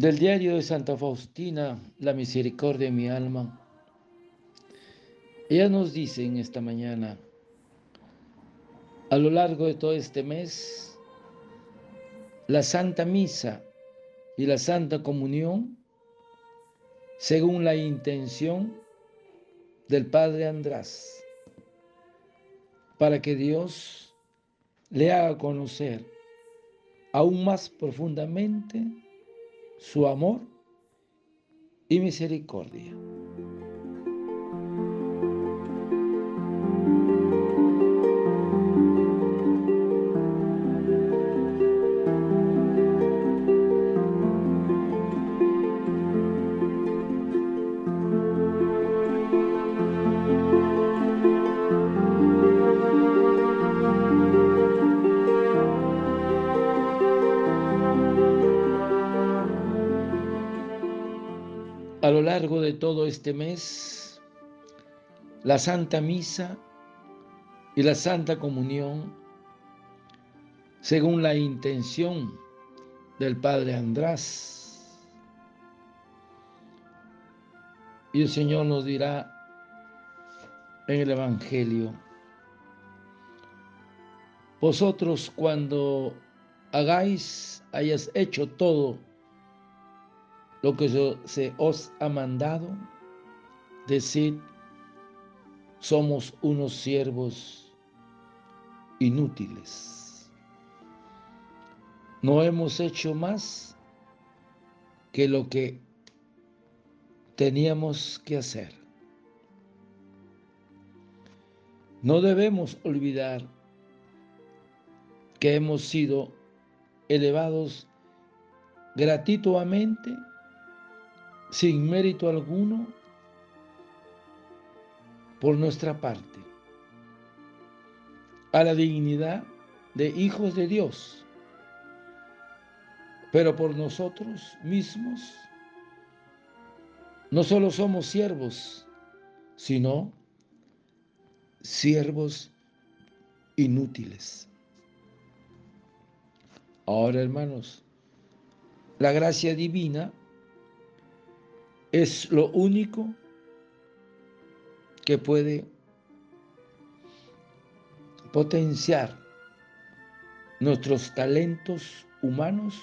Del diario de Santa Faustina, La misericordia de mi alma. Ella nos dice en esta mañana, a lo largo de todo este mes, la Santa Misa y la Santa Comunión, según la intención del Padre András, para que Dios le haga conocer aún más profundamente su amor y misericordia. Todo este mes, la Santa Misa y la Santa Comunión, según la intención del Padre András. Y el Señor nos dirá en el Evangelio, vosotros cuando hagáis, hayas hecho todo lo que se os ha mandado, decir, somos unos siervos inútiles. No hemos hecho más que lo que teníamos que hacer. No debemos olvidar que hemos sido elevados gratuitamente sin mérito alguno por nuestra parte, a la dignidad de hijos de Dios, pero por nosotros mismos no solo somos siervos, sino siervos inútiles. Ahora, hermanos, la gracia divina es lo único que puede potenciar nuestros talentos humanos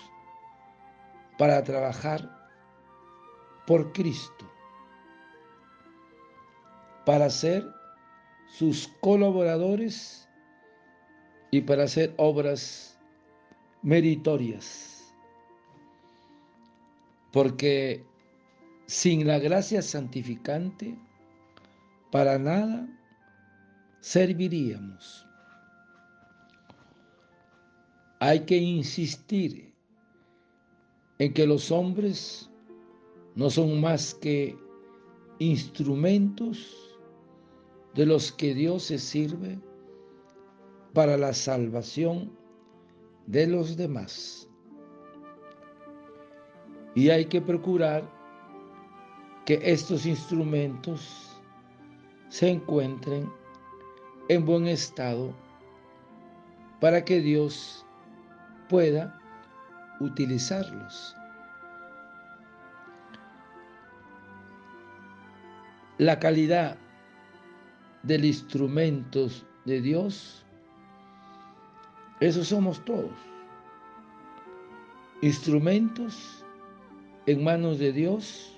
para trabajar por Cristo, para ser sus colaboradores y para hacer obras meritorias. Porque sin la gracia santificante, para nada serviríamos. Hay que insistir en que los hombres no son más que instrumentos de los que Dios se sirve para la salvación de los demás. Y hay que procurar que estos instrumentos se encuentren en buen estado para que Dios pueda utilizarlos. La calidad del instrumento de Dios, esos somos todos. Instrumentos en manos de Dios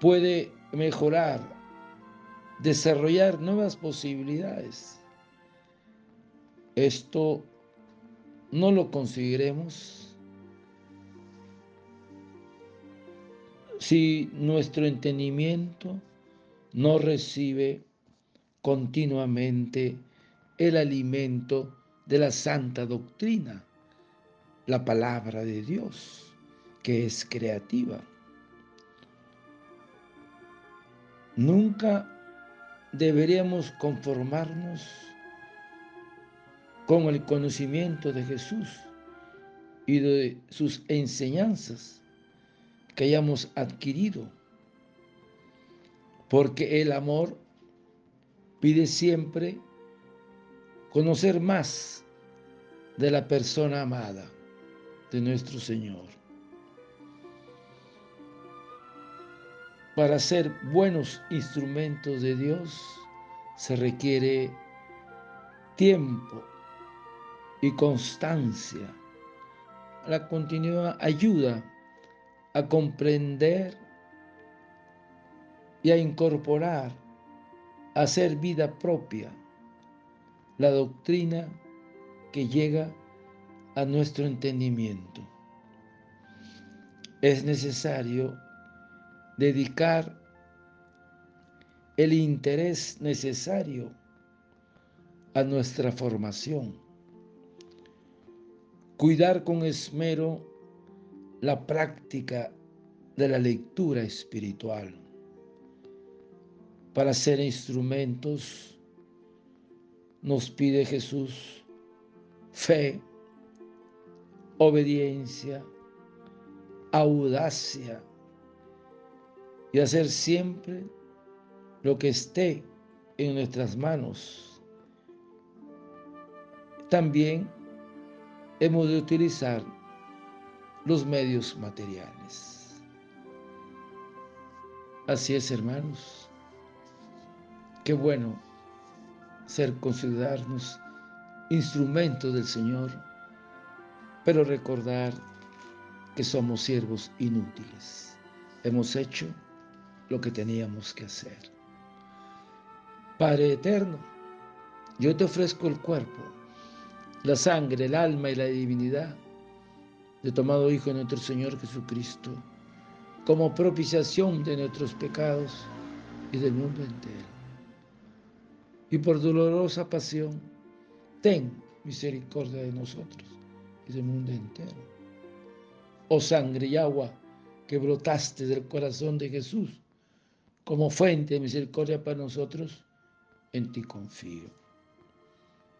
puede mejorar, desarrollar nuevas posibilidades. Esto no lo conseguiremos si nuestro entendimiento no recibe continuamente el alimento de la santa doctrina, la palabra de Dios, que es creativa. Nunca deberíamos conformarnos con el conocimiento de Jesús y de sus enseñanzas que hayamos adquirido, porque el amor pide siempre conocer más de la persona amada. de nuestro Señor. Para ser buenos instrumentos de Dios se requiere tiempo y constancia. La continua ayuda a comprender y a incorporar, a hacer vida propia, la doctrina que llega a nuestro entendimiento. Es necesario dedicar el interés necesario a nuestra formación, cuidar con esmero la práctica de la lectura espiritual para ser instrumentos, nos pide Jesús fe, obediencia, audacia y hacer siempre lo que esté en nuestras manos. También hemos de utilizar los medios materiales. Así es, hermanos. Qué bueno ser considerarnos instrumentos del Señor, pero recordar que somos siervos inútiles. Hemos hecho lo que teníamos que hacer. Padre eterno, yo te ofrezco el cuerpo, la sangre, el alma y la divinidad de tomado Hijo de nuestro Señor Jesucristo, como propiciación de nuestros pecados y del mundo entero y por dolorosa pasión, ten misericordia de nosotros y del mundo entero. Oh sangre y agua que brotaste del corazón de Jesús como fuente de misericordia para nosotros, en ti confío.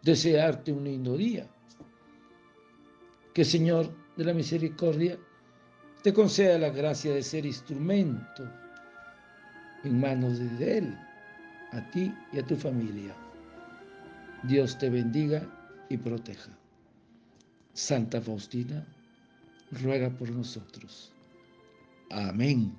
Desearte un lindo día. Que Señor de la misericordia te conceda la gracia de ser instrumento en manos de Él a ti y a tu familia. Dios te bendiga y proteja. Santa Faustina, ruega por nosotros. Amén.